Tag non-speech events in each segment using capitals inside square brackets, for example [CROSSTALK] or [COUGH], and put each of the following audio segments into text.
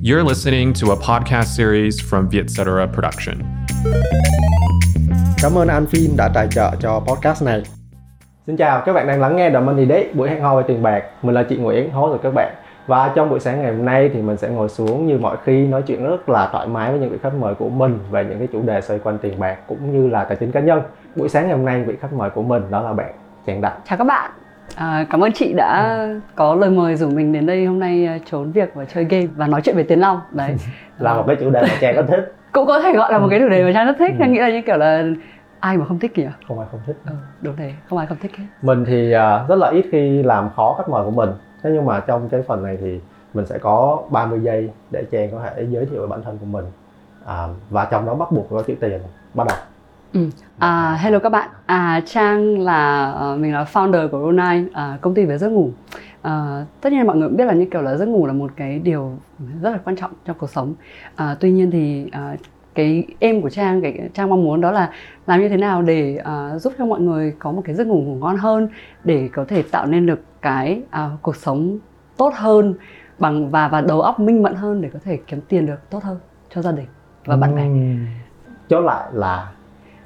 You're listening to a podcast series from Vietcetera Production. Cảm ơn An Phim đã tài trợ cho podcast này. Xin chào, các bạn đang lắng nghe The Money Day, buổi hẹn hò về tiền bạc. Mình là chị Nguyễn, host của các bạn. Và trong buổi sáng ngày hôm nay thì mình sẽ ngồi xuống như mọi khi nói chuyện rất là thoải mái với những vị khách mời của mình về những cái chủ đề xoay quanh tiền bạc cũng như là tài chính cá nhân. Buổi sáng ngày hôm nay vị khách mời của mình đó là bạn Trang Đặng. Chào các bạn. À, cảm ơn chị đã có lời mời rủ mình đến đây hôm nay à, trốn việc và chơi game và nói chuyện về tiền long. Đấy. [LAUGHS] Là một cái chủ đề mà Trang rất thích. [LAUGHS] cũng có thể gọi là một cái chủ đề mà trang rất thích. Ừ. trang nghĩ là như kiểu là ai mà không thích kìa. Không ai không thích. ừ, đúng thế. Không ai không thích hết. Mình thì à, rất là ít khi làm khó khách mời của mình. Thế nhưng mà trong cái phần này thì mình sẽ có 30 giây để Trang có thể giới thiệu về bản thân của mình. À, và trong đó bắt buộc có chữ tiền. Bắt đầu Ừ. à, hello các bạn. À, trang là ờ, mình là founder của Ronai à, công ty về giấc ngủ. À, tất nhiên mọi người cũng biết là như kiểu là giấc ngủ là một cái điều rất là quan trọng trong cuộc sống. À, tuy nhiên thì à, cái em của trang cái trang mong muốn đó là làm như thế nào để à, giúp cho mọi người có một cái giấc ngủ ngủ ngon hơn để có thể tạo nên được cái à, cuộc sống tốt hơn bằng và và đầu óc minh mẫn hơn để có thể kiếm tiền được tốt hơn cho gia đình và bạn bè. Ừm. chốt lại là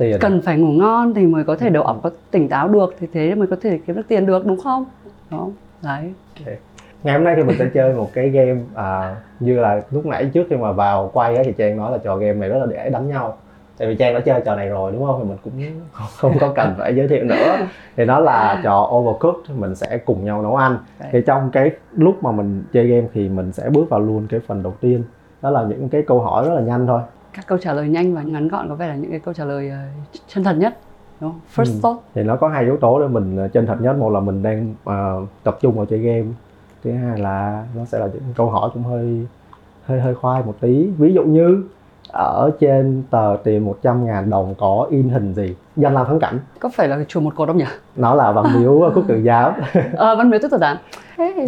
tiền. Cần phải ngủ ngon thì mới có thể đầu óc có tỉnh táo được thì thế mới có thể kiếm được tiền được đúng không? Không? Đấy. Ngày hôm nay thì mình sẽ chơi một cái game à, như là lúc nãy trước khi mà vào quay á, thì Trang nói là trò game này rất là để đánh nhau. Tại vì Trang đã chơi trò này rồi đúng không? Thì mình cũng [LAUGHS] không có cần phải giới thiệu nữa. Thì nó là trò Overcooked mình sẽ cùng nhau nấu ăn. Thì trong cái lúc mà mình chơi game thì mình sẽ bước vào luôn cái phần đầu tiên. Đó là những cái câu hỏi rất là nhanh thôi các câu trả lời nhanh và ngắn gọn có vẻ là những cái câu trả lời ờ, chân thật nhất đúng không? first Ừ. thought thì nó có hai yếu tố để mình ờ, chân thật nhất một là mình đang ờ, tập trung vào chơi game thứ hai là nó sẽ là những câu hỏi cũng hơi hơi hơi khoai một tí ví dụ như ở trên tờ tiền 100 ngàn đồng có in hình gì? Danh lam thắng cảnh. Có phải là chùa một cột không nhỉ? Nó là văn miếu quốc tử giám. [LAUGHS] Ờ văn miếu tức tử giám.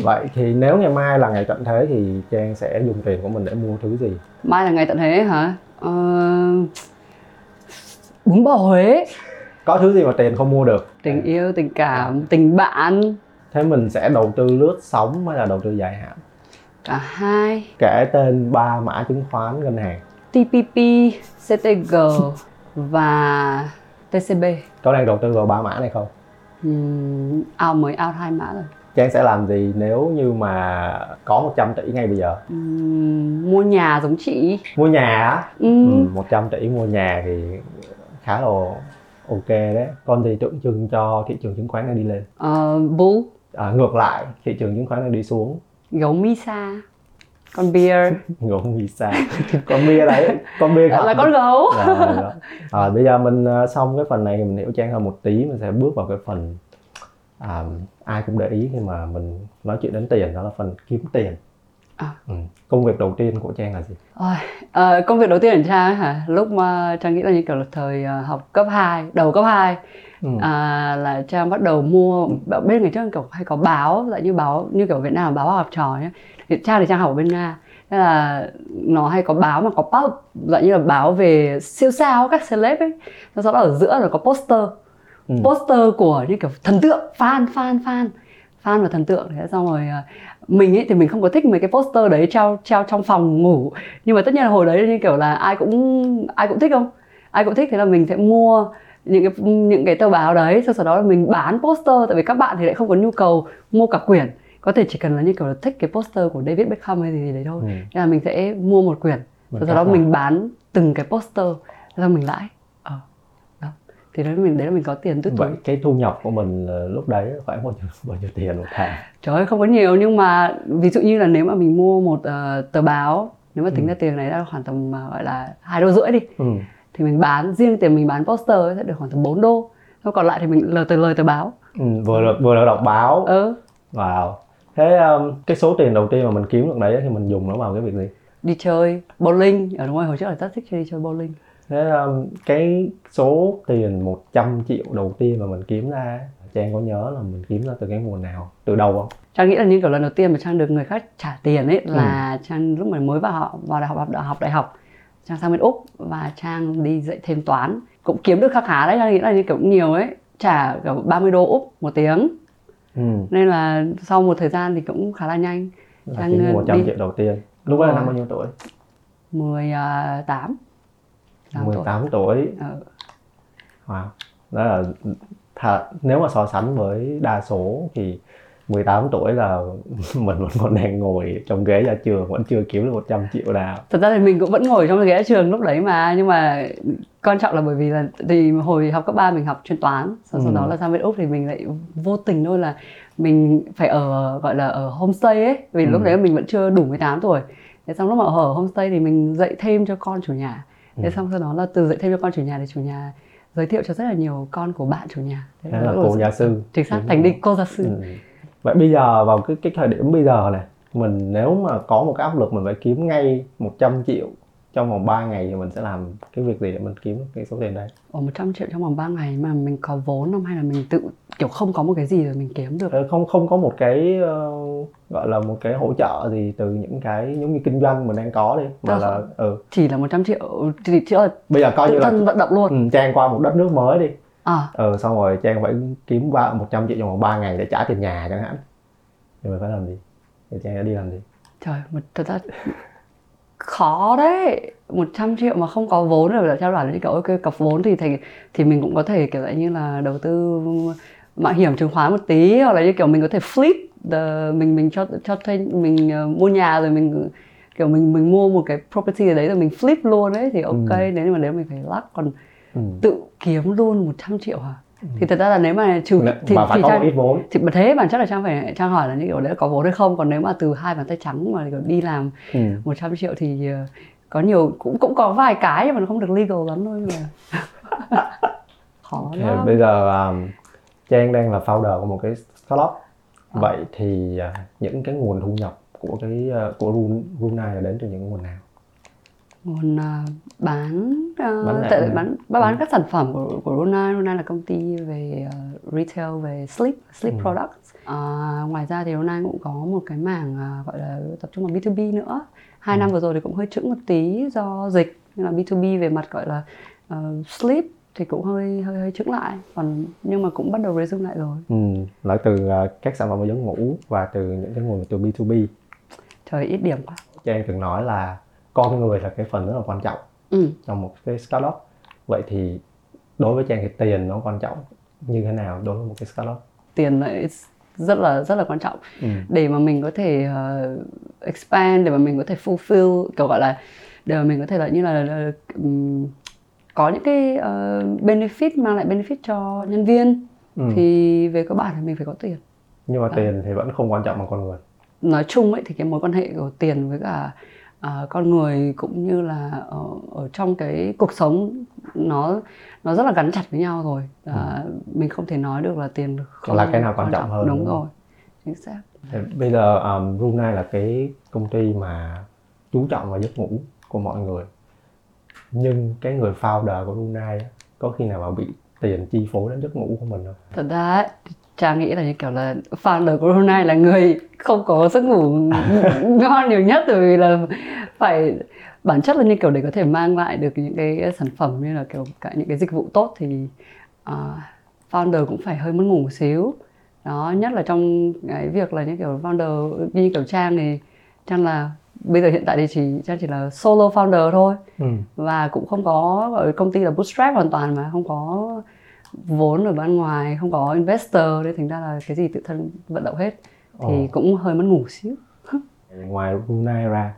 Vậy thì nếu ngày mai là ngày tận thế thì trang sẽ dùng tiền của mình để mua thứ gì? Mai là ngày tận thế hả? Ờ... bún bò huế. Có thứ gì mà tiền không mua được? Tình yêu tình cảm tình bạn. Thế mình sẽ đầu tư lướt sóng hay là đầu tư dài hạn? Cả hai. Kể tên ba mã chứng khoán ngân hàng TPP CTG và TCB có đang đầu tư vào ba mã này không Uhm, out mới out hai mã rồi Trang sẽ làm gì nếu như mà có 100 tỷ ngay bây giờ? Uhm, mua nhà giống chị Mua nhà á? Uhm, Ừ, 100 tỷ mua nhà thì khá là ok đấy. Còn thì tượng trưng cho thị trường chứng khoán đang đi lên. ờ, bull À, ngược lại, thị trường chứng khoán đang đi xuống. gấu Misa con beer [LAUGHS] Ngủ vì sao? con bia đấy, con bia thật. là con gấu Rồi, rồi. À, bây giờ mình à, xong cái phần này thì mình hiểu Trang hơn một tí mình sẽ bước vào cái phần à, ai cũng để ý khi mà mình nói chuyện đến tiền đó là phần kiếm tiền. À. Ừ. Công việc đầu tiên của Trang là gì? Ôi, ờ, công việc đầu tiên của Trang hả lúc mà Trang nghĩ là như kiểu là thời ờ, học cấp 2 đầu cấp 2 Ừ. à, là Trang bắt đầu mua bên ngày trước kiểu hay có báo lại như báo như kiểu Việt Nam báo học trò nhé thì Trang thì Trang học ở bên Nga Thế là nó hay có báo mà có pub dạng như là báo về siêu sao các celeb ấy sau đó ở giữa là có poster Ừ. poster của như kiểu thần tượng fan fan fan fan và thần tượng thế xong rồi à, mình ấy thì mình không có thích mấy cái poster đấy treo treo trong phòng ngủ. Nhưng mà tất nhiên là hồi đấy như kiểu là ai cũng ai cũng thích không? Ai cũng thích thế là mình sẽ mua những cái những cái tờ báo đấy sau sau đó là mình bán poster. Tại vì các bạn thì lại không có nhu cầu mua cả quyển. Có thể chỉ cần là như kiểu là thích cái poster của David Beckham hay gì đấy thôi. Ừ. nên là mình sẽ mua một quyển. Sau, sau đó mình bán từng cái poster sau mình lãi thì đấy mình đấy là mình có tiền tút túi Vậy cái thu nhập của mình lúc đấy khoảng bao nhiêu, bao nhiêu tiền một tháng? Trời ơi không có nhiều nhưng mà ví dụ như là nếu mà mình mua một ờ, tờ báo nếu mà tính ra tiền này đã khoảng tầm ờ, gọi là hai đô rưỡi đi Ừ. thì mình bán riêng tiền mình bán poster ấy sẽ được khoảng tầm 4 đô Thôi còn lại thì mình lời từ lời tờ báo Ừ, vừa được vừa được đọc báo. ừ Wow. Thế um, cái số tiền đầu tiên mà mình kiếm được đấy thì mình dùng nó vào cái việc gì? đi chơi bowling ở đúng rồi hồi trước là rất thích đi chơi bowling Thế um, cái số tiền 100 triệu đầu tiên mà mình kiếm ra Trang có nhớ là mình kiếm ra từ cái nguồn nào? Từ đâu không? Trang nghĩ là như kiểu lần đầu tiên mà Trang được người khác trả tiền ấy là Trang lúc mà mới vào học vào đại học học đại học Trang sang bên Úc và Trang đi dạy thêm toán cũng kiếm được khá khá đấy Trang nghĩ là như kiểu cũng nhiều ấy trả kiểu 30 đô Úc một tiếng Ừ. nên là sau một thời gian thì cũng khá là nhanh là Trang, kiếm ờ, 100 đi- triệu đầu tiên lúc đó là Ờ. năm bao nhiêu tuổi 18 18 tuổi. 18 tuổi. Ờ, wow. Đó là thà, nếu mà so sánh với đa số thì 18 tuổi là [LAUGHS] mình vẫn còn đang ngồi trong ghế nhà trường vẫn chưa kiếm được 100 triệu nào. Thật ra thì mình cũng vẫn ngồi trong ghế trường lúc đấy mà nhưng mà quan trọng là bởi vì là thì hồi học cấp 3 mình học chuyên toán sau, sau Ừ. đó là sang bên úc thì mình lại vô tình thôi là mình phải ở gọi là ở homestay ấy. Vì Ừ. lúc đấy mình vẫn chưa đủ 18 tuổi. Thế xong lúc mà ở homestay thì mình dạy thêm cho con chủ nhà thế Ừ. xong sau đó là từ dạy thêm cho con chủ nhà thì chủ nhà giới thiệu cho rất là nhiều con của bạn chủ nhà. Thế thế là đó cô gia sư. chính xác Đúng thành đi cô gia sư. Ừ. vậy bây giờ vào cái cái thời điểm bây giờ này mình nếu mà có một cái áp lực mình phải kiếm ngay 100 triệu trong vòng 3 ngày thì mình sẽ làm cái việc gì để mình kiếm cái số tiền đấy Ồ 100 triệu trong vòng 3 ngày mà mình có vốn không? Hay là mình tự kiểu không có một cái gì rồi mình kiếm được? Ờ, không không có một cái ờ, gọi là một cái hỗ trợ gì từ những cái giống như kinh doanh mình đang có đi. Mà Ờ, là ừ. Chỉ là 100 triệu thì chỉ là bây giờ coi như là vận động luôn. Ừ, trang qua một đất nước mới đi. À. Ừ xong rồi trang phải kiếm ba 100 triệu trong vòng 3 ngày để trả tiền nhà chẳng hạn. Thì mình phải làm gì? Thì trang đã đi làm gì? Trời một thật ra khó đấy 100 triệu mà không có vốn rồi là trao đổi như kiểu ok cọc vốn thì thì thì mình cũng có thể kiểu như là đầu tư mạo hiểm chứng khoán một tí hoặc là như kiểu mình có thể flip the, mình mình cho cho thuê mình ờ, mua nhà rồi mình kiểu mình mình mua một cái property ở đấy rồi mình flip luôn đấy thì ok Ừ. nếu mà nếu mình phải lắc còn ừ. tự kiếm luôn 100 triệu hả thì thật ra là nếu mà trừ thì, mà phải thì có Trang- ít vốn. thì mà thế bản chất là trang phải trang hỏi là như kiểu đấy có vốn hay không? Còn nếu mà từ hai bàn tay trắng mà đi làm ừ. 100 triệu thì ờ, có nhiều cũng cũng có vài cái nhưng mà nó không được legal lắm thôi mà. [LAUGHS] Khó Thì lắm. bây giờ um, Trang đang là founder của một cái startup. Ờ. vậy thì uh, những cái nguồn thu nhập của cái uh, của Run Runai là đến từ những nguồn nào? Nguồn ờ, bán Bán lẻ tại này. bán bán các sản phẩm của của Rona Rona là công ty về ờ, retail về sleep sleep Ừ. products Ờ, ngoài ra thì Rona cũng có một cái mảng ờ, gọi là tập trung vào B2B nữa hai Ừ. năm vừa rồi thì cũng hơi chững một tí do dịch nên là B2B về mặt gọi là ờ, sleep thì cũng hơi hơi hơi chững lại còn nhưng mà cũng bắt đầu resume lại rồi ừ. là từ uh, các sản phẩm về giấc ngủ và từ những cái nguồn từ B2B trời ít điểm quá Trang từng nói là con người là cái phần rất là quan trọng ừ. trong một cái startup vậy thì đối với Trang thì tiền nó quan trọng như thế nào đối với một cái startup tiền lại rất là rất là quan trọng ừ. để mà mình có thể ờ, expand để mà mình có thể fulfill kiểu gọi là để mà mình có thể là như là, là ừm, có những cái ờ, benefit mang lại benefit cho nhân viên Ừ. thì về cơ bản thì mình phải có tiền nhưng mà Ờ. tiền thì vẫn không quan trọng bằng con người nói chung ấy thì cái mối quan hệ của tiền với cả à, con người cũng như là ở, ở trong cái cuộc sống nó nó rất là gắn chặt với nhau rồi. À, mình không thể nói được là tiền không Là cái nào quan trọng hơn, đúng, rồi chính xác. Thì bây giờ um, Runai là cái công ty mà chú trọng vào giấc ngủ của mọi người. Nhưng cái người founder của Runai á, có khi nào mà bị tiền chi phối đến giấc ngủ của mình không? thật ra ấy, Trang nghĩ là như kiểu là founder của Ronai là người không có giấc ngủ [LAUGHS] ngon nhiều nhất bởi vì là phải bản chất là như kiểu để có thể mang lại được những cái sản phẩm như là kiểu cả những cái dịch vụ tốt thì uh, founder cũng phải hơi mất ngủ một xíu đó nhất là trong cái việc là như kiểu founder như kiểu Trang thì Trang là bây giờ hiện tại thì chỉ Trang chỉ là solo founder thôi Ừ. và cũng không có là công ty là bootstrap hoàn toàn mà không có vốn ở bên ngoài không có investor nên thành ra là cái gì tự thân vận động hết thì Ồ. cũng hơi mất ngủ xíu [LAUGHS] Ngoài Runai ra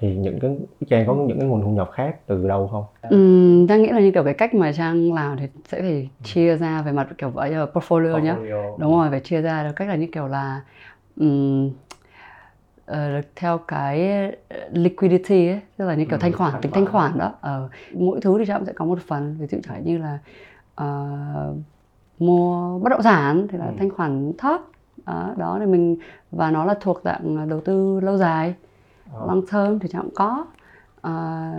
thì những cái Trang có những cái nguồn thu nhập khác từ đâu không? Ừm, Trang nghĩ là như kiểu cái cách mà Trang làm thì sẽ phải chia ra về mặt kiểu vậy portfolio nhá Portfolio. đúng rồi phải chia ra được cách là như kiểu là ừm, ờ, theo cái liquidity ấy tức là như kiểu Ừ, thanh khoản tính thanh khoản. đó Ờ, mỗi thứ thì Trang sẽ có một phần ví dụ chẳng như là ờ, mua bất động sản thì là Ừ. thanh khoản thấp đó, đó thì mình và nó là thuộc dạng đầu tư lâu dài Ờ. long term thì cũng có Ờ,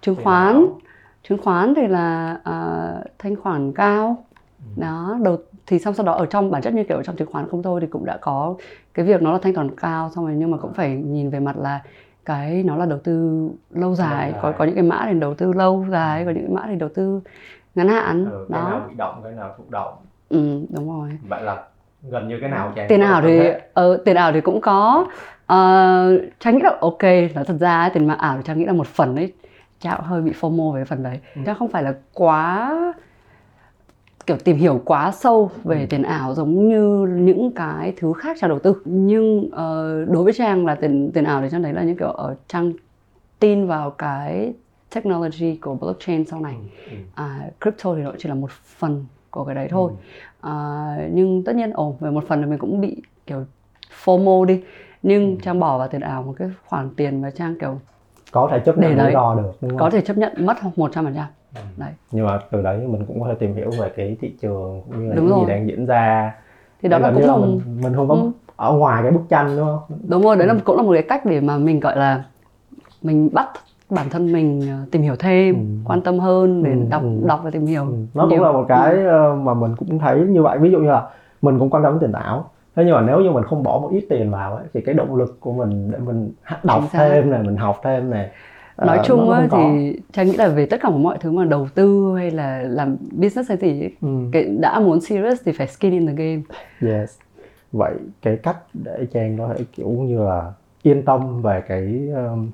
chứng Tiền khoán nào? chứng khoán thì là ờ, thanh khoản cao Ừ. đó đầu thì xong sau đó ở trong bản chất như kiểu trong chứng khoán không thôi thì cũng đã có cái việc nó là thanh khoản cao xong rồi nhưng mà cũng phải nhìn về mặt là cái nó là đầu tư lâu dài dài. có có những cái mã thì đầu tư lâu dài có những cái mã thì đầu tư ngắn hạn Ừ, cái đó nào bị động, cái nào thụ động. ừ, đúng rồi Vậy là gần như cái nào Trang tiền ảo thì ờ, tiền ảo thì cũng có uh, trang nghĩ là ok nói thật ra tiền mạng ảo thì trang nghĩ là một phần ấy trang hơi bị fomo về phần đấy Ừ. trang không phải là quá kiểu tìm hiểu quá sâu về Ừ. tiền ảo giống như những cái thứ khác trang đầu tư nhưng ờ, đối với trang là tiền tiền ảo thì trang thấy là những kiểu ở trang tin vào cái technology của blockchain sau này Ừ. à, crypto thì nó chỉ là một phần của cái đấy thôi Ừ. à, nhưng tất nhiên ồ về một phần là mình cũng bị kiểu FOMO đi nhưng Ừ. trang bỏ vào tiền ảo một cái khoản tiền mà trang kiểu có thể chấp nhận rủi ro được đúng không? có thể chấp nhận mất 100% Ừ. đấy nhưng mà từ đấy mình cũng có thể tìm hiểu về cái thị trường cũng như là Đúng những rồi. gì đang diễn ra thì đó là cũng là mình, mình không có Ừ. ở ngoài cái bức tranh đúng không đúng rồi Ừ. đấy là cũng là một cái cách để mà mình gọi là mình bắt bản thân mình ờ, tìm hiểu thêm Ừ. quan tâm hơn để Ừ, đọc ừ. đọc và tìm hiểu. Ừ, nó cũng là một cái ờ, mà mình cũng thấy như vậy. Ví dụ như là mình cũng quan tâm đến tiền ảo. Thế nhưng mà nếu như mình không bỏ một ít tiền vào ấy, thì cái động lực của mình để mình đọc Chính thêm này mình học thêm này ờ, nói chung nó á, thì trang nghĩ là về tất cả mọi thứ mà đầu tư hay là làm business hay gì ấy, ừ. cái đã muốn serious thì phải skin in the game. Yes. Vậy cái cách để trang có thể kiểu như là yên tâm về cái um,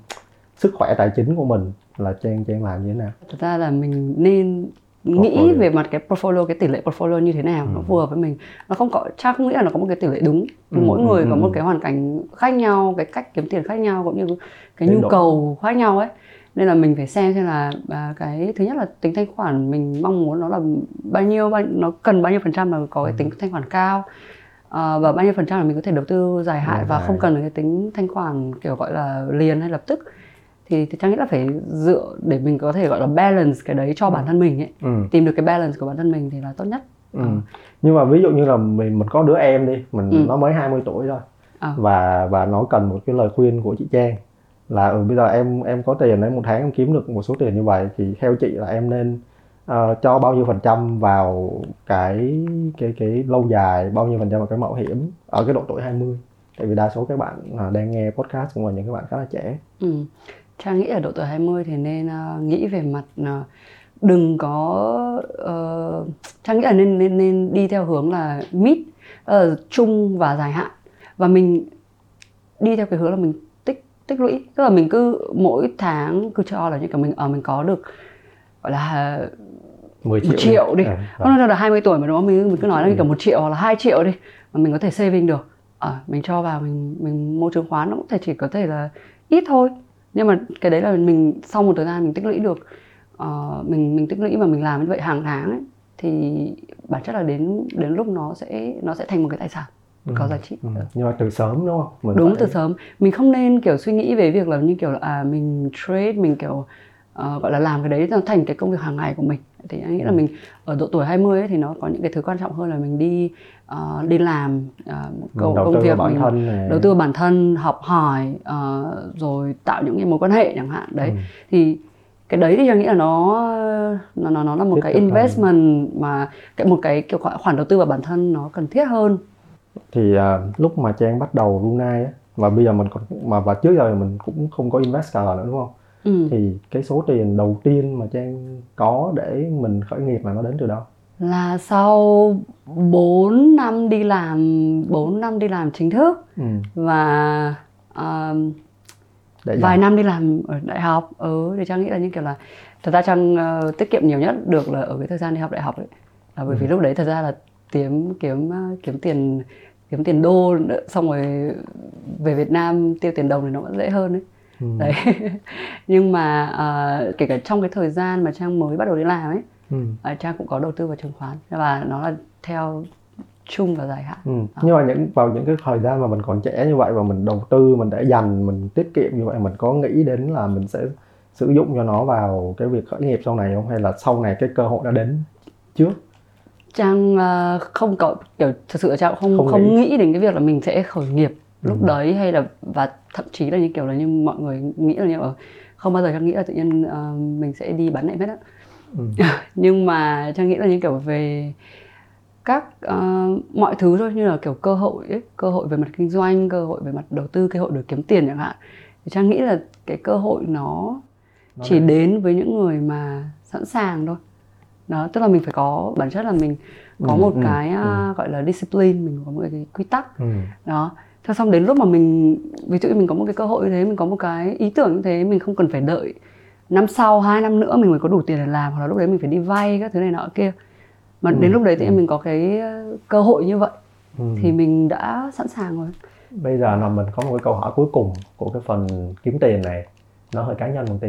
sức khỏe tài chính của mình là trang trang làm như thế nào thật ra là mình nên nghĩ Portfolio. về mặt cái portfolio cái tỷ lệ portfolio như thế nào nó Ừ. phù hợp với mình nó không có chắc không nghĩ là nó có một cái tỷ lệ đúng Ừ, mỗi ừ, người ừ, có một ừ. cái hoàn cảnh khác nhau cái cách kiếm tiền khác nhau cũng như cái nhu độ- cầu khác nhau ấy nên là mình phải xem xem là à, cái thứ nhất là tính thanh khoản mình mong muốn nó là bao nhiêu bao, nó cần bao nhiêu phần trăm là có cái Ừ. tính thanh khoản cao Ờ, và bao nhiêu phần trăm là mình có thể đầu tư dài hạn và không cần cái tính thanh khoản kiểu gọi là liền hay lập tức thì, thì trang nghĩ là phải dựa để mình có thể gọi là balance cái đấy cho bản thân mình ấy ừ. tìm được cái balance của bản thân mình thì là tốt nhất Ừ. nhưng mà ví dụ như là mình mình có đứa em đi mình Ừ. nó mới 20 tuổi thôi Ờ. và và nó cần một cái lời khuyên của chị Trang là ừ, bây giờ em em có tiền đấy một tháng em kiếm được một số tiền như vậy thì theo chị là em nên ờ, cho bao nhiêu phần trăm vào cái cái cái lâu dài bao nhiêu phần trăm vào cái mạo hiểm ở cái độ tuổi 20 tại vì đa số các bạn à, đang nghe podcast cũng là những các bạn khá là trẻ ừ. Trang nghĩ ở độ tuổi 20 thì nên ờ, nghĩ về mặt ờ, đừng có uh, Trang nghĩ là nên nên nên đi theo hướng là mid uh, trung và dài hạn và mình đi theo cái hướng là mình tích tích lũy tức là mình cứ mỗi tháng cứ cho là như kiểu mình ở mình có được gọi là 10 triệu một triệu đi À, Không nói là 20 tuổi mà đúng không? Mình, mình cứ nói là Ừ. kiểu một triệu hoặc là 2 triệu đi mà mình có thể saving được. Ờ, mình cho vào mình mình mua chứng khoán nó cũng thể chỉ có thể là ít thôi. Nhưng mà cái đấy là mình sau một thời gian mình tích lũy được ờ, mình mình tích lũy và mình làm như vậy hàng tháng ấy, thì bản chất là đến đến lúc nó sẽ nó sẽ thành một cái tài sản có giá trị. Ừ. nhưng mà từ sớm đúng không mình Đúng phải- từ sớm. Mình không nên kiểu suy nghĩ về việc là như kiểu là à mình trade mình kiểu ờ, gọi là làm cái đấy thành cái công việc hàng ngày của mình. Thì anh nghĩ là Ừ. mình ở độ tuổi 20 ấy thì nó có những cái thứ quan trọng hơn là mình đi ờ, đi làm mình công, công việc bản mình thân này đầu tư bản thân, học hỏi ờ, rồi tạo những cái mối quan hệ chẳng hạn. Đấy Ừ. thì cái đấy thì tôi nghĩ là nó nó nó nó là một Thiết cái thực hơn. investment mà cái một cái kiểu khoản đầu tư vào bản thân nó cần thiết hơn. thì à, lúc mà trang bắt đầu Lunai á và bây giờ mình còn mà và trước giờ mình cũng không có investor nữa đúng không Ừ. thì cái số tiền đầu tiên mà trang có để mình khởi nghiệp là nó đến từ đâu? Là sau 4 năm đi làm 4 năm đi làm chính thức ừ. và um, vài năm đi làm ở đại học. Ừ thì trang nghĩ là như kiểu là thật ra trang ờ, tiết kiệm nhiều nhất được là ở cái thời gian đi học đại học ấy. Là bởi vì lúc đấy thật ra là kiếm kiếm ờ, kiếm tiền kiếm tiền đô nữa, xong rồi về Việt Nam tiêu tiền đồng thì nó vẫn dễ hơn đấy ừ. đấy [LAUGHS] nhưng mà ờ, kể cả trong cái thời gian mà trang mới bắt đầu đi làm ấy Ừ. à, Trang cũng có đầu tư vào chứng khoán và nó là theo chung và dài hạn Ừ. nhưng mà những vào những cái thời gian mà mình còn trẻ như vậy và mình đầu tư mình để dành mình tiết kiệm như vậy mình có nghĩ đến là mình sẽ sử dụng cho nó vào cái việc khởi nghiệp sau này không hay là sau này cái cơ hội đã đến trước Trang ờ, không có kiểu thực sự là Trang không Không không, nghĩ. nghĩ. đến cái việc là mình sẽ khởi nghiệp lúc Ừ. đấy hay là và thậm chí là như kiểu là như mọi người nghĩ là như ở không bao giờ Trang nghĩ là tự nhiên ờ, mình sẽ đi bán nệm hết á ừ. [LAUGHS] nhưng mà Trang nghĩ là như kiểu về các ờ, mọi thứ thôi như là kiểu cơ hội ấy, cơ hội về mặt kinh doanh cơ hội về mặt đầu tư cơ hội được kiếm tiền chẳng hạn thì Trang nghĩ là cái cơ hội nó Nó chỉ đến. đến với những người mà sẵn sàng thôi đó tức là mình phải có bản chất là mình có Ừ, một ừ, cái à, gọi là discipline mình có một cái quy tắc Ừ. đó Thế xong đến lúc mà mình ví dụ như mình có một cái cơ hội như thế, mình có một cái ý tưởng như thế, mình không cần phải đợi năm sau, hai năm nữa mình mới có đủ tiền để làm hoặc là lúc đấy mình phải đi vay các thứ này nọ kia. Mà Ừ. đến lúc đấy thì mình có cái ờ, cơ hội như vậy Ừ. thì mình đã sẵn sàng rồi. bây giờ là mình có một cái câu hỏi cuối cùng của cái phần kiếm tiền này nó hơi cá nhân một tí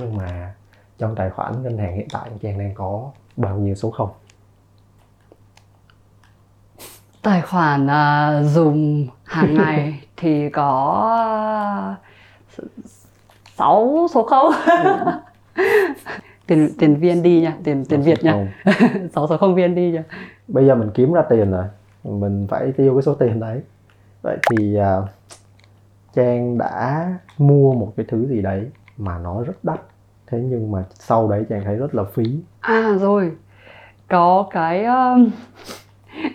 nhưng mà trong tài khoản ngân hàng hiện tại Trang đang có bao nhiêu số không Tài khoản à, dùng hàng [LAUGHS] ngày thì có 6 số không. [LAUGHS] tiền tiền VND nha, tiền tiền Việt nha. 6 số không [LAUGHS] VND nha. bây giờ mình kiếm ra tiền rồi mình phải tiêu cái số tiền đấy vậy thì à, Trang đã mua một cái thứ gì đấy mà nó rất đắt thế nhưng mà sau đấy Trang thấy rất là phí À rồi. Có cái um,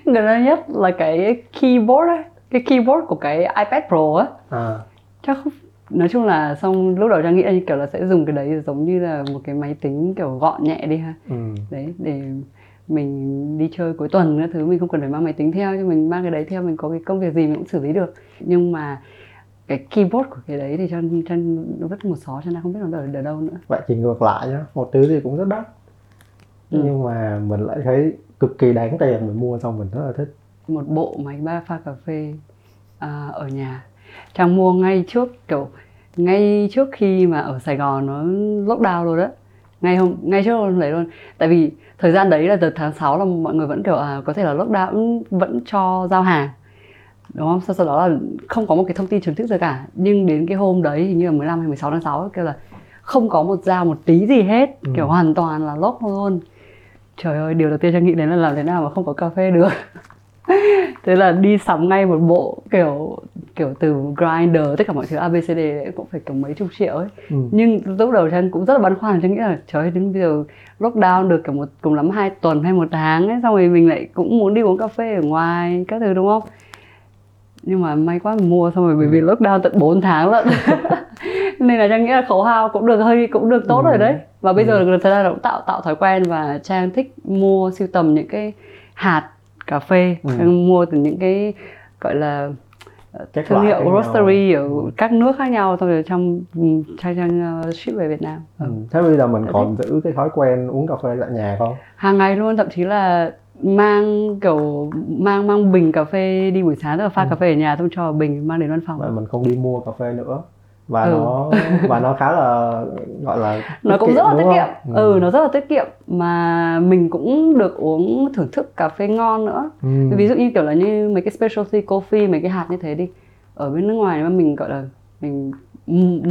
gần đây nhất là cái keyboard ấy, cái keyboard của cái iPad Pro á. à, chắc không nói chung là xong lúc đầu trang nghĩ là kiểu là sẽ dùng cái đấy giống như là một cái máy tính kiểu gọn nhẹ đi ha. Ừ, đấy để mình đi chơi cuối tuần các thứ mình không cần phải mang máy tính theo nhưng mình mang cái đấy theo mình có cái công việc gì mình cũng xử lý được. Nhưng mà cái keyboard của cái đấy thì cho cho nó vứt một xó cho nên không biết nó ở ở đâu nữa. Vậy thì ngược lại nhá một thứ gì cũng rất đắt Ừ. nhưng mà mình lại thấy cực kỳ đáng tiền mình mua xong mình rất là thích. Một bộ máy ba pha cà phê à, ở nhà. Trang mua ngay trước kiểu ngay trước khi mà ở Sài Gòn nó lockdown rồi đó. Ngay hôm ngay trước hôm đấy luôn. Tại vì thời gian đấy là từ tháng 6 là mọi người vẫn kiểu à, có thể là lockdown vẫn cho giao hàng. Đúng không? Sau, sau đó là không có một cái thông tin chính thức gì cả. Nhưng đến cái hôm đấy hình như là 15 hay 16 tháng 6 kêu là không có một giao một tí gì hết. Ừ. kiểu hoàn toàn là lock luôn trời ơi điều đầu tiên trang nghĩ đến là làm thế nào mà không có cà phê được. [LAUGHS] Thế là đi sắm ngay một bộ kiểu kiểu từ grinder tất cả mọi thứ abcd đấy cũng phải kiểu mấy chục triệu ấy. Ừ. nhưng lúc đầu trang cũng rất là băn khoăn trang nghĩ là trời ơi đến bây giờ lockdown được kiểu một cùng lắm hai tuần hay một tháng ấy xong rồi mình lại cũng muốn đi uống cà phê ở ngoài các thứ đúng không? Nhưng mà may quá mình mua xong rồi bởi vì lockdown tận 4 tháng lận [LAUGHS] nên là trang nghĩ là khấu hao cũng được hơi cũng được tốt Ừ. rồi đấy và bây giờ thật ra là cũng tạo tạo thói quen và trang thích mua siêu tầm những cái hạt cà phê Ừ. trang mua từ những cái gọi là Các thương hiệu roastery ở Ừ. các nước khác nhau xong rồi trong ừ, trang trang uh, ship về Việt Nam Ừ. ừ. Thế bây giờ mình Dạ còn giữ cái thói quen uống cà phê tại nhà không? hàng ngày luôn thậm chí là mang kiểu mang mang bình cà phê đi buổi sáng là pha Ừ. cà phê ở nhà xong cho bình mang đến văn phòng Vậy mình không đi mua cà phê nữa và Ừ. nó và nó khá là gọi là nó cũng kiệm, rất là tiết kiệm. Ừ. nó rất là tiết kiệm. Mà mình cũng được uống thưởng thức cà phê ngon nữa. Ừ. ví dụ như kiểu là như mấy cái specialty coffee mấy cái hạt như thế đi. Ở bên nước ngoài mà mình gọi là mình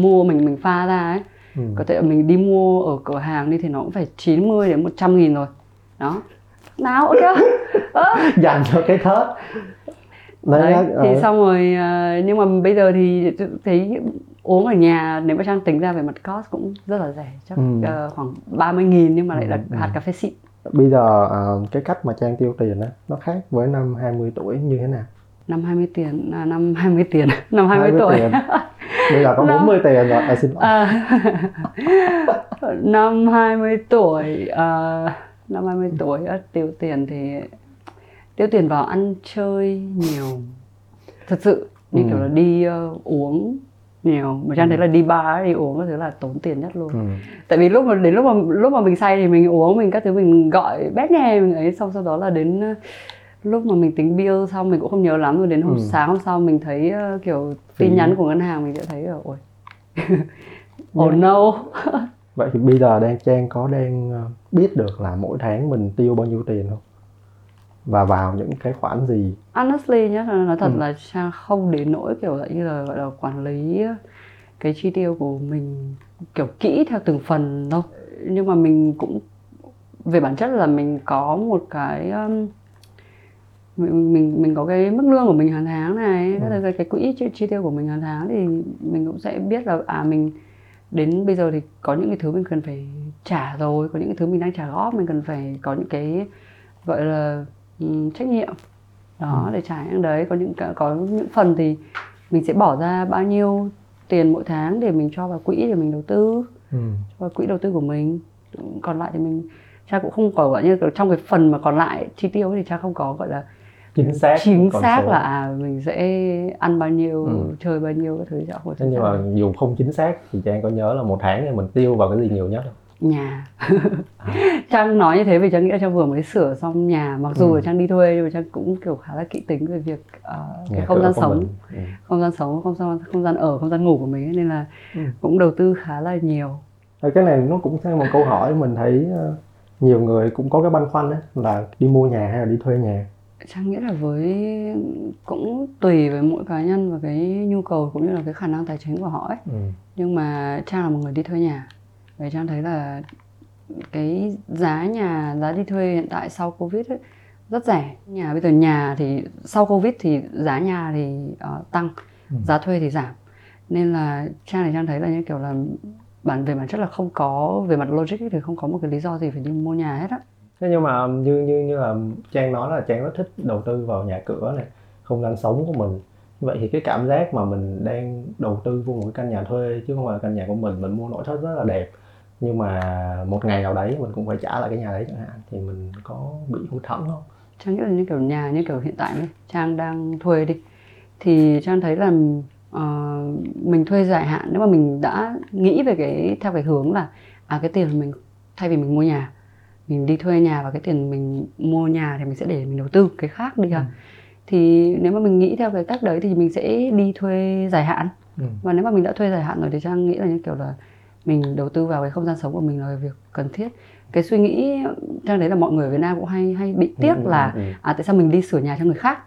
mua mình mình pha ra ấy Ừ. có thể mình đi mua ở cửa hàng đi thì nó cũng phải 90 đến 100 nghìn rồi. Đó. Nào ok. [LAUGHS] Ơ, dành cho cái thớt. Đấy, đấy, thì xong rồi ờ, nhưng mà bây giờ thì thấy uống ở nhà nếu mà trang tính ra về mặt cost cũng rất là rẻ chắc Ừ. ờ, khoảng 30 nghìn nhưng mà lại là Ừ, ừ. hạt cà phê xịn bây giờ ờ, cái cách mà Trang tiêu tiền á nó khác với năm 20 tuổi như thế nào? năm 20 tiền à, năm 20 tiền [LAUGHS] năm 20, tuổi tiền. [LAUGHS] Bây giờ có Năm- 40 tiền rồi, à, xin lỗi. À, [LAUGHS] năm 20 tuổi à, năm 20 tuổi á, tiêu tiền thì tiêu tiền vào ăn chơi nhiều thật sự như Ừ. kiểu là đi ờ, uống nhiều. Mà trang thấy là đi bar đi uống các thứ là tốn tiền nhất luôn. Ừ. tại vì lúc mà đến lúc mà lúc mà mình say thì mình uống mình các thứ mình gọi bét nghe mình ấy xong sau đó là đến ờ, lúc mà mình tính bill xong mình cũng không nhớ lắm rồi đến hôm Ừ. sáng hôm sau mình thấy ờ, kiểu tin nhắn của ngân hàng mình sẽ thấy là ôi. [LAUGHS] Oh no Vậy thì bây giờ đang Trang có đang ờ, biết được là mỗi tháng mình tiêu bao nhiêu tiền không? Và vào những cái khoản gì? honestly nhá nói thật Ừ. là trang không đến nỗi kiểu là như là gọi là quản lý cái chi tiêu của mình kiểu kỹ theo từng phần đâu nhưng mà mình cũng về bản chất là mình có một cái um, mình mình mình có cái mức lương của mình hàng tháng này Ừ. cái, cái, quỹ chi, chi tiêu của mình hàng tháng thì mình cũng sẽ biết là à mình đến bây giờ thì có những cái thứ mình cần phải trả rồi có những cái thứ mình đang trả góp mình cần phải có những cái gọi là trách nhiệm đó Ừ. để trả những đấy có những cái- có những phần thì mình sẽ bỏ ra bao nhiêu tiền mỗi tháng để mình cho vào quỹ để mình đầu tư Ừ. vào quỹ đầu tư của mình còn lại thì mình cha cũng không có gọi như trong cái phần mà còn lại chi tiêu thì cha không có gọi là chính xác chính xác số. là à mình sẽ ăn bao nhiêu Ừ. chơi bao nhiêu các thứ cho nhưng mà dù không chính xác thì Trang có nhớ là một tháng thì mình tiêu vào cái gì nhiều nhất không? Nhà [LAUGHS] trang nói như thế vì trang nghĩ là trang vừa mới sửa xong nhà mặc dù Ừ. là trang đi thuê nhưng mà trang cũng kiểu khá là kỹ tính về việc ờ, cái không gian sống. Ừ. không gian sống không gian không gian ở không gian ngủ của mình ấy, nên là Ừ. cũng đầu tư khá là nhiều Thôi cái này nó cũng theo một câu hỏi mình thấy ờ, nhiều người cũng có cái băn khoăn đấy là đi mua nhà hay là đi thuê nhà. trang nghĩ là với cũng tùy với mỗi cá nhân và cái nhu cầu cũng như là cái khả năng tài chính của họ ấy Ừ. nhưng mà trang là một người đi thuê nhà và trang thấy là cái giá nhà giá đi thuê hiện tại sau covid ấy, rất rẻ nhà bây giờ nhà thì sau covid thì giá nhà thì ờ, tăng Ừ. giá thuê thì giảm nên là trang này trang thấy là như kiểu là bản về bản chất là không có về mặt logic thì không có một cái lý do gì phải đi mua nhà hết á Thế nhưng mà như như như là Trang nói là Trang rất thích đầu tư vào nhà cửa này, không gian sống của mình. Vậy thì cái cảm giác mà mình đang đầu tư vô một cái căn nhà thuê chứ không phải là căn nhà của mình, mình mua nội thất rất là đẹp. Nhưng mà một ngày nào đấy mình cũng phải trả lại cái nhà đấy chẳng hạn thì mình có bị hụt hẫng không? Trang nghĩ là như kiểu nhà như kiểu hiện tại này Trang đang thuê đi thì Trang thấy là ờ, mình thuê dài hạn nếu mà mình đã nghĩ về cái theo cái hướng là à cái tiền mình thay vì mình mua nhà mình đi thuê nhà và cái tiền mình mua nhà thì mình sẽ để mình đầu tư cái khác đi à thì nếu mà mình nghĩ theo cái cách đấy thì mình sẽ đi thuê dài hạn Ừ. và nếu mà mình đã thuê dài hạn rồi thì trang nghĩ là như kiểu là mình đầu tư vào cái không gian sống của mình là việc cần thiết cái suy nghĩ trang thấy là mọi người ở Việt Nam cũng hay hay bị tiếc Ừ, là ừ. à tại sao mình đi sửa nhà cho người khác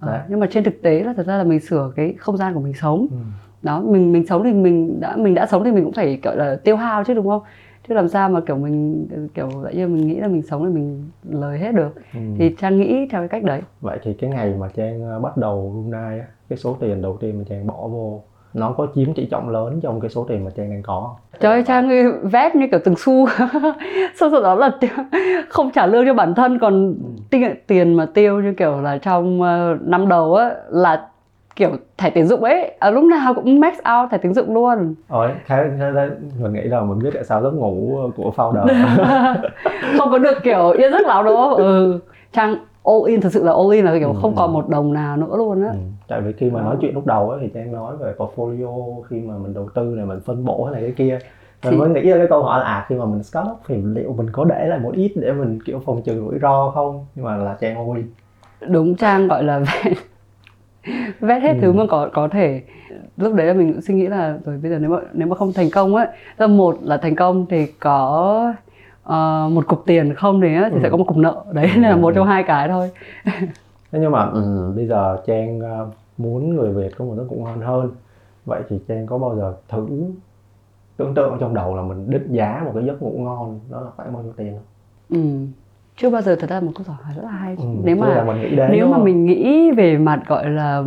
Ờ, Đấy. nhưng mà trên thực tế là thật ra là mình sửa cái không gian của mình sống Ừ. đó mình mình sống thì mình đã mình đã sống thì mình cũng phải kiểu là tiêu hao chứ đúng không chứ làm sao mà kiểu mình kiểu lại như mình nghĩ là mình sống thì mình lời hết được Ừ. thì trang nghĩ theo cái cách đấy Vậy thì cái ngày mà Trang ờ, bắt đầu Brunei á, cái số tiền đầu tiên mà Trang bỏ vô nó có chiếm tỷ trọng lớn trong cái số tiền mà Trang đang có? Trời ơi, Trang vét như kiểu từng xu [LAUGHS] Sau đó là không trả lương cho bản thân Còn tiền, tiền mà tiêu như kiểu là trong ờ, năm đầu á Là kiểu thẻ tín dụng ấy à, Lúc nào cũng max out thẻ tín dụng luôn Ôi, khá, mình nghĩ là mình biết tại sao giấc ngủ của founder [LAUGHS] Không có được kiểu yên giấc lắm [LAUGHS] không ừ. Trang all in, thực sự là all in là kiểu Ừ, không ừ. còn một đồng nào nữa luôn á ừ. Tại vì khi mà nói chuyện lúc đầu ấy, thì Trang nói về portfolio khi mà mình đầu tư này mình phân bổ cái này cái kia. Mình Thì- mới nghĩ ra cái câu hỏi là à khi mà mình start up thì liệu mình có để lại một ít để mình kiểu phòng trừ rủi ro không? Nhưng mà là Trang in đúng trang gọi là vét vét hết Ừ. thứ mà có có thể. Lúc đấy là mình cũng suy nghĩ là rồi bây giờ nếu mà nếu mà không thành công á là một là thành công thì có ờ, một cục tiền không thì thì Ừ. sẽ có một cục nợ. Đấy Ừ, là một trong hai cái thôi Thế nhưng mà ừ, bây giờ Trang ờ, muốn người Việt có một giấc ngủ ngon hơn Vậy thì Trang có bao giờ thử tưởng tượng trong đầu là mình đích giá một cái giấc ngủ ngon đó là khoảng bao nhiêu tiền không? ừ. chưa bao giờ thật ra một câu hỏi rất là hay Ừ, nếu mà mình nghĩ đến nếu mà mình nghĩ về mặt gọi là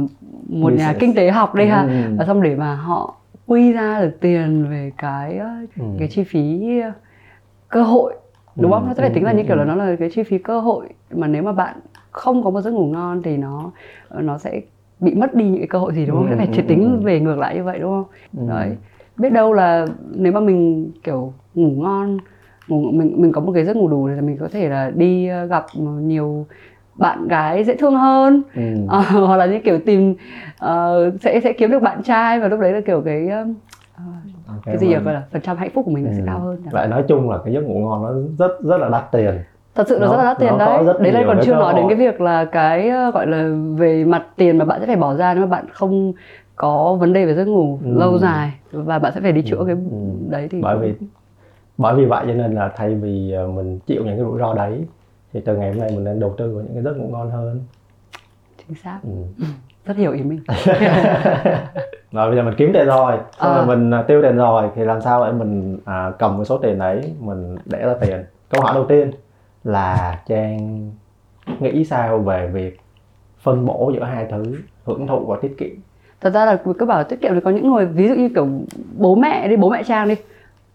một nhà Business. kinh tế học đây ha Ừ. và xong để mà họ quy ra được tiền về cái ờ, Ừ. cái chi phí ờ, cơ hội đúng Ừ, không? Nó sẽ phải ừ, tính là ừ, như kiểu là ừ. nó là cái chi phí cơ hội mà nếu mà bạn không có một giấc ngủ ngon thì nó nó sẽ bị mất đi những cái cơ hội gì đúng không? Ừ, phải ừ, chỉ ừ, tính ừ. về ngược lại như vậy đúng không? Ừ. Đấy. Biết đâu là nếu mà mình kiểu ngủ ngon ngủ mình mình có một cái giấc ngủ đủ thì mình có thể là đi ờ, gặp nhiều bạn gái dễ thương hơn Ừ. [LAUGHS] Ờ, hoặc là như kiểu tìm ờ, sẽ sẽ kiếm được bạn trai và lúc đấy là kiểu cái ờ, Ok, cái gì gọi là phần trăm hạnh phúc của mình nó sẽ Ừ. cao hơn Vậy nói chung là cái giấc ngủ ngon nó rất rất là đắt tiền thật sự là Nó- rất là đắt tiền nó đấy đấy là còn chưa nói đến cái việc là cái ờ, gọi là về mặt tiền mà bạn sẽ phải bỏ ra nếu mà bạn không có vấn đề về giấc ngủ Ừ. lâu dài và bạn sẽ phải đi chữa cái Ừ. đấy thì bởi vì bởi vì vậy cho nên là thay vì ờ, mình chịu những cái rủi ro đấy thì từ ngày hôm nay mình nên đầu tư vào những cái giấc ngủ ngon hơn chính xác ừ. [LAUGHS] rất hiểu ý mình [LAUGHS] rồi bây giờ mình kiếm tiền rồi xong À. rồi mình tiêu tiền rồi thì làm sao để mình à, cầm cái số tiền đấy mình để ra tiền câu hỏi đầu tiên là trang nghĩ sao về việc phân bổ giữa hai thứ hưởng thụ và tiết kiệm? Thật ra là cứ bảo tiết kiệm thì có những người ví dụ như kiểu bố mẹ đi bố mẹ trang đi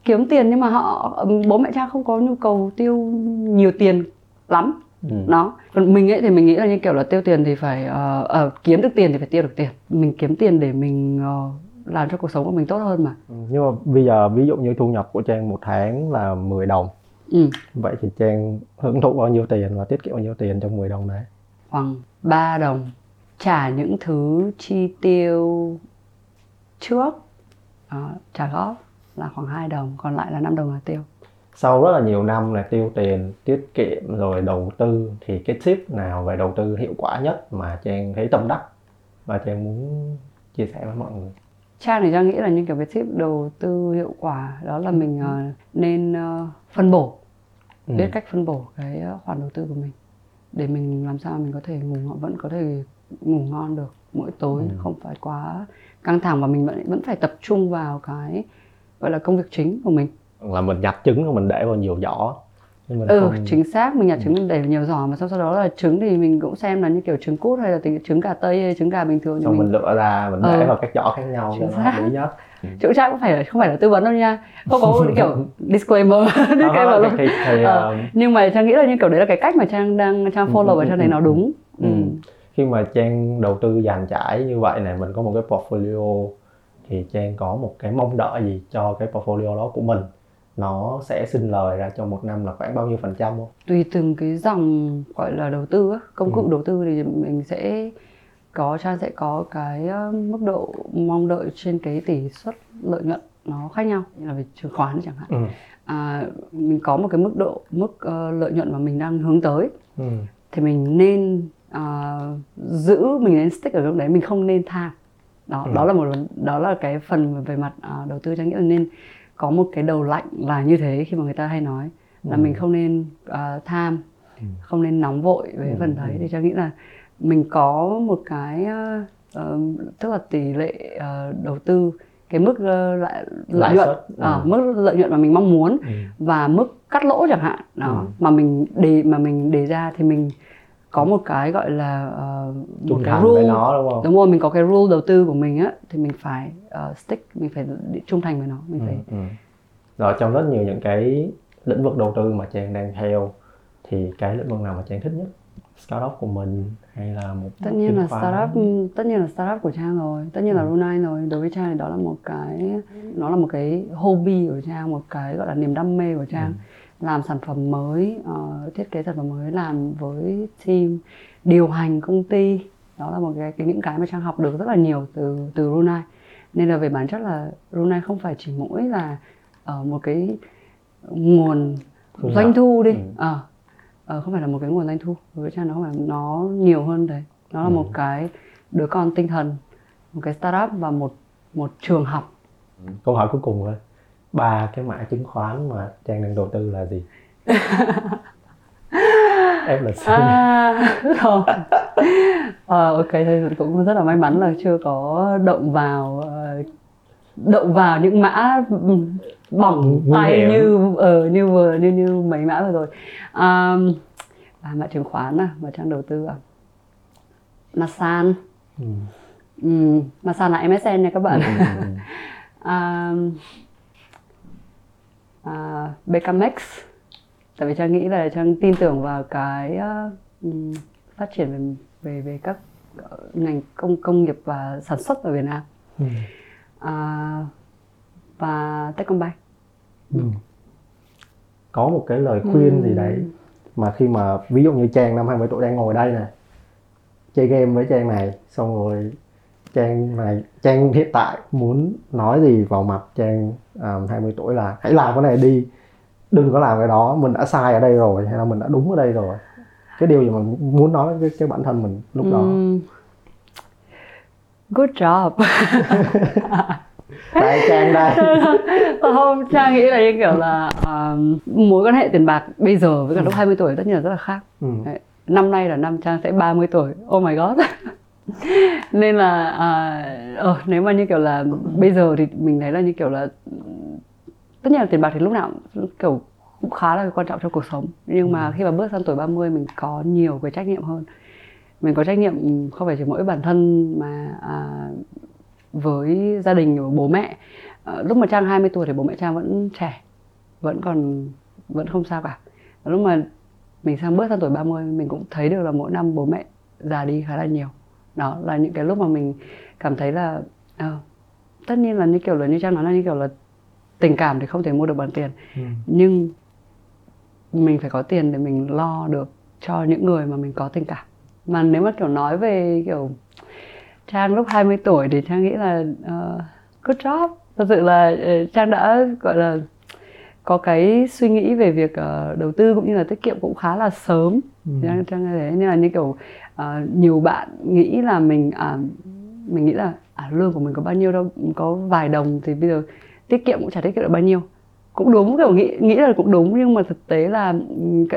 kiếm tiền nhưng mà họ bố mẹ trang không có nhu cầu tiêu nhiều tiền lắm. Ừ. đó. Còn mình ấy thì mình nghĩ là như kiểu là tiêu tiền thì phải ờ, ờ, kiếm được tiền thì phải tiêu được tiền. Mình kiếm tiền để mình ờ, làm cho cuộc sống của mình tốt hơn mà. Ừ, nhưng mà bây giờ ví dụ như thu nhập của trang một tháng là 10 đồng ừ. vậy thì trang hưởng thụ bao nhiêu tiền và tiết kiệm bao nhiêu tiền trong 10 đồng đấy khoảng 3 đồng. Trả những thứ chi tiêu trước. Uh, trả góp là khoảng 2 đồng còn lại là 5 đồng là tiêu. Sau rất là nhiều năm là tiêu tiền tiết kiệm rồi đầu tư thì cái tip nào về đầu tư hiệu quả nhất mà trang thấy tâm đắc? Và trang muốn chia sẻ với mọi người. Trang thì Trang nghĩ là những kiểu cái tip đầu tư hiệu quả đó là mình uh, nên uh, phân bổ ừ. biết cách phân bổ cái khoản đầu tư của mình để mình làm sao mình có thể ngủ vẫn có thể ngủ ngon được mỗi tối ừ. không phải quá căng thẳng và mình vẫn vẫn phải tập trung vào cái gọi là công việc chính của mình là mình nhặt trứng rồi mình để vào nhiều giỏ mình ừ không... chính xác mình nhặt trứng mình để vào nhiều giỏ mà sau, sau đó là trứng thì mình cũng xem là như kiểu trứng cút hay là trứng gà tây hay trứng gà bình thường xong mình... mình lựa ra mình để ừ. vào các giỏ khác nhau chính cho nó nhất ừ. chỗ trang cũng phải không phải là tư vấn đâu nha không có [LAUGHS] kiểu disclaimer [LAUGHS] disclaimer luôn thì, thì, ờ, uh... nhưng mà trang nghĩ là như kiểu đấy là cái cách mà trang đang trang follow ừ, và trang thấy nó đúng ừ. Ừ. khi mà trang đầu tư dàn trải như vậy này mình có một cái portfolio thì trang có một cái mong đợi gì cho cái portfolio đó của mình nó sẽ sinh lời ra trong một năm là khoảng bao nhiêu phần trăm không? Tùy từng cái dòng gọi là đầu tư á, công cụ ừ. đầu tư thì mình sẽ có Trang sẽ có cái mức độ mong đợi trên cái tỷ suất lợi nhuận nó khác nhau như là về chứng khoán chẳng hạn. Ừ. À, mình có một cái mức độ mức uh, lợi nhuận mà mình đang hướng tới ừ. thì mình nên uh, giữ mình nên stick ở lúc đấy mình không nên tham đó ừ. đó là một đó là cái phần về mặt uh, đầu tư trang nghĩ là nên có một cái đầu lạnh là như thế khi mà người ta hay nói là ừ. mình không nên uh, tham ừ. không nên nóng vội với ừ. phần đấy ừ. thì trang nghĩ là mình có một cái uh, tức là tỷ lệ uh, đầu tư cái mức uh, lợi, lợi nhuận ừ. uh, mức lợi nhuận mà mình mong muốn ừ. và mức cắt lỗ chẳng hạn đó ừ. mà mình đề mà mình đề ra thì mình có một cái gọi là uh, một cái rule nó đúng không? Đúng rồi, mình có cái rule đầu tư của mình á thì mình phải uh, stick, mình phải trung thành với nó, mình ừ, phải. Ừ. Rồi trong rất nhiều những cái lĩnh vực đầu tư mà Trang đang theo thì cái lĩnh vực nào mà Trang thích nhất? Startup của mình hay là một tất nhiên là startup tất nhiên là startup của trang rồi. Tất nhiên là ừ. Runine rồi. Đối với trang thì đó là một cái nó là một cái hobby của trang một cái gọi là niềm đam mê của trang. Ừ. Làm sản phẩm mới uh, thiết kế sản phẩm mới làm với team điều hành công ty. Đó là một cái, cái những cái mà trang học được rất là nhiều từ từ Runai. Nên là về bản chất là Runai không phải chỉ mỗi là ở uh, một cái nguồn doanh thu đi. Ừ. uh, uh, không phải là một cái nguồn doanh thu với trang nó không phải nó nhiều hơn đấy. Nó là ừ. một cái đứa con tinh thần một cái startup và một một trường học. Câu hỏi cuối cùng thôi. Ba cái mã chứng khoán mà trang đang đầu tư là gì? [LAUGHS] FLC à, [LAUGHS] rồi. À, ok thì cũng rất là may mắn là chưa có động vào ờ, động vào những mã bỏng tay như uh, như vừa như như mấy mã vừa rồi. À, à, mã chứng khoán à mà trang đầu tư à. Masan. Ừ. Ừ, Masan là MSN nha các bạn. Ừ, ừ, ừ. [LAUGHS] à, uh, Becamax tại vì trang nghĩ là trang tin tưởng vào cái uh, phát triển về về về các ngành công công nghiệp và sản xuất ở Việt Nam. Ừ. uh, và Techcombank ừ. có một cái lời khuyên ừ. gì đấy mà khi mà ví dụ như trang năm 20 tuổi đang ngồi đây nè chơi game với trang này xong rồi trang này trang hiện tại muốn nói gì vào mặt trang um, 20 tuổi là hãy làm cái này đi đừng có làm cái đó mình đã sai ở đây rồi hay là mình đã đúng ở đây rồi cái điều gì mà muốn nói với cái bản thân mình lúc đó um, good job. Tại trang đây. [LAUGHS] Không trang nghĩ là như kiểu là um, mối quan hệ tiền bạc bây giờ với cả lúc 20 tuổi tất nhiên là rất là khác. Ừ. năm nay là năm trang sẽ 30 tuổi. Oh my god. [LAUGHS] Nên là ờ, nếu mà như kiểu là bây giờ thì mình thấy là như kiểu là tất nhiên là tiền bạc thì lúc nào kiểu cũng khá là quan trọng trong cuộc sống. Nhưng mà ừ. khi mà bước sang tuổi 30 mình có nhiều cái trách nhiệm hơn mình có trách nhiệm không phải chỉ mỗi bản thân mà à, với gia đình bố mẹ. À, lúc mà trang 20 tuổi thì bố mẹ trang vẫn trẻ vẫn còn vẫn không sao cả. Lúc mà mình sang bước sang tuổi 30 mình cũng thấy được là mỗi năm bố mẹ già đi khá là nhiều. Đó là những cái lúc mà mình cảm thấy là uh, tất nhiên là như kiểu là như trang nói là như kiểu là tình cảm thì không thể mua được bằng tiền. Ừ. nhưng mình phải có tiền để mình lo được cho những người mà mình có tình cảm mà nếu mà kiểu nói về kiểu trang lúc 20 tuổi thì trang nghĩ là uh, good job. Thật sự là uh, trang đã gọi là có cái suy nghĩ về việc uh, đầu tư cũng như là tiết kiệm cũng khá là sớm. Ừ. trang trang thế. Nên là như kiểu uh, nhiều bạn nghĩ là mình uh, mình nghĩ là à, lương của mình có bao nhiêu đâu có vài đồng thì bây giờ tiết kiệm cũng chả tiết kiệm được bao nhiêu. Cũng đúng kiểu nghĩ nghĩ là cũng đúng nhưng mà thực tế là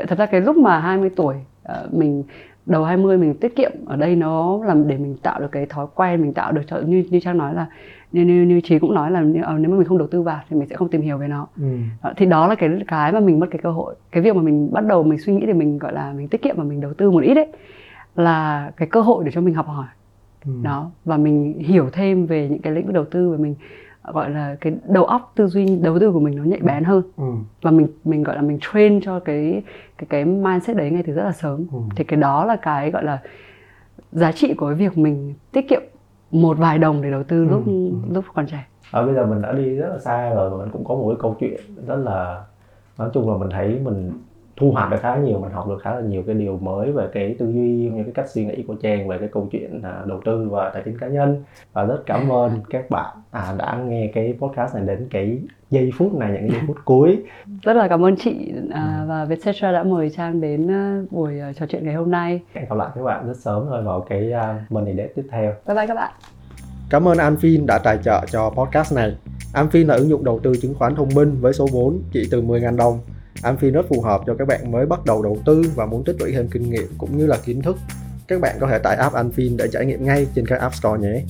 thật ra cái lúc mà 20 tuổi uh, mình đầu 20 mình tiết kiệm ở đây nó làm để mình tạo được cái thói quen mình tạo được cho như như trang nói là như như, như trí cũng nói là như, uh, nếu mà mình không đầu tư vào thì mình sẽ không tìm hiểu về nó ừ. uh, thì đó là cái cái mà mình mất cái cơ hội cái việc mà mình bắt đầu mình suy nghĩ để mình gọi là mình tiết kiệm và mình đầu tư một ít đấy là cái cơ hội để cho mình học hỏi ừ. đó và mình hiểu thêm về những cái lĩnh vực đầu tư và mình gọi là cái đầu óc tư duy đầu tư của mình nó nhạy bén hơn ừ. và mình mình gọi là mình train cho cái cái cái mindset đấy ngay từ rất là sớm ừ. thì cái đó là cái gọi là giá trị của cái việc mình tiết kiệm một vài đồng để đầu tư lúc ừ. lúc còn trẻ ở bây giờ mình đã đi rất là xa rồi mình cũng có một cái câu chuyện rất là nói chung là mình thấy mình thu hoạch được khá nhiều mình học được khá là nhiều cái điều mới về cái tư duy như cái cách suy nghĩ của trang về cái câu chuyện à, đầu tư và tài chính cá nhân. Và rất cảm ơn các bạn à, đã nghe cái podcast này đến cái giây phút này những giây phút cuối. Rất là cảm ơn chị à, ừ. và Vietcetera đã mời trang đến à, buổi à, trò chuyện ngày hôm nay. Hẹn gặp lại các bạn rất sớm thôi vào cái uh, money day tiếp theo. Bye bye các bạn. Cảm ơn Anfin đã tài trợ cho podcast này. Anfin là ứng dụng đầu tư chứng khoán thông minh với số vốn chỉ từ 10.000 đồng Amphi rất phù hợp cho các bạn mới bắt đầu đầu tư và muốn tích lũy thêm kinh nghiệm cũng như là kiến thức. Các bạn có thể tải app Amphi để trải nghiệm ngay trên các App Store nhé.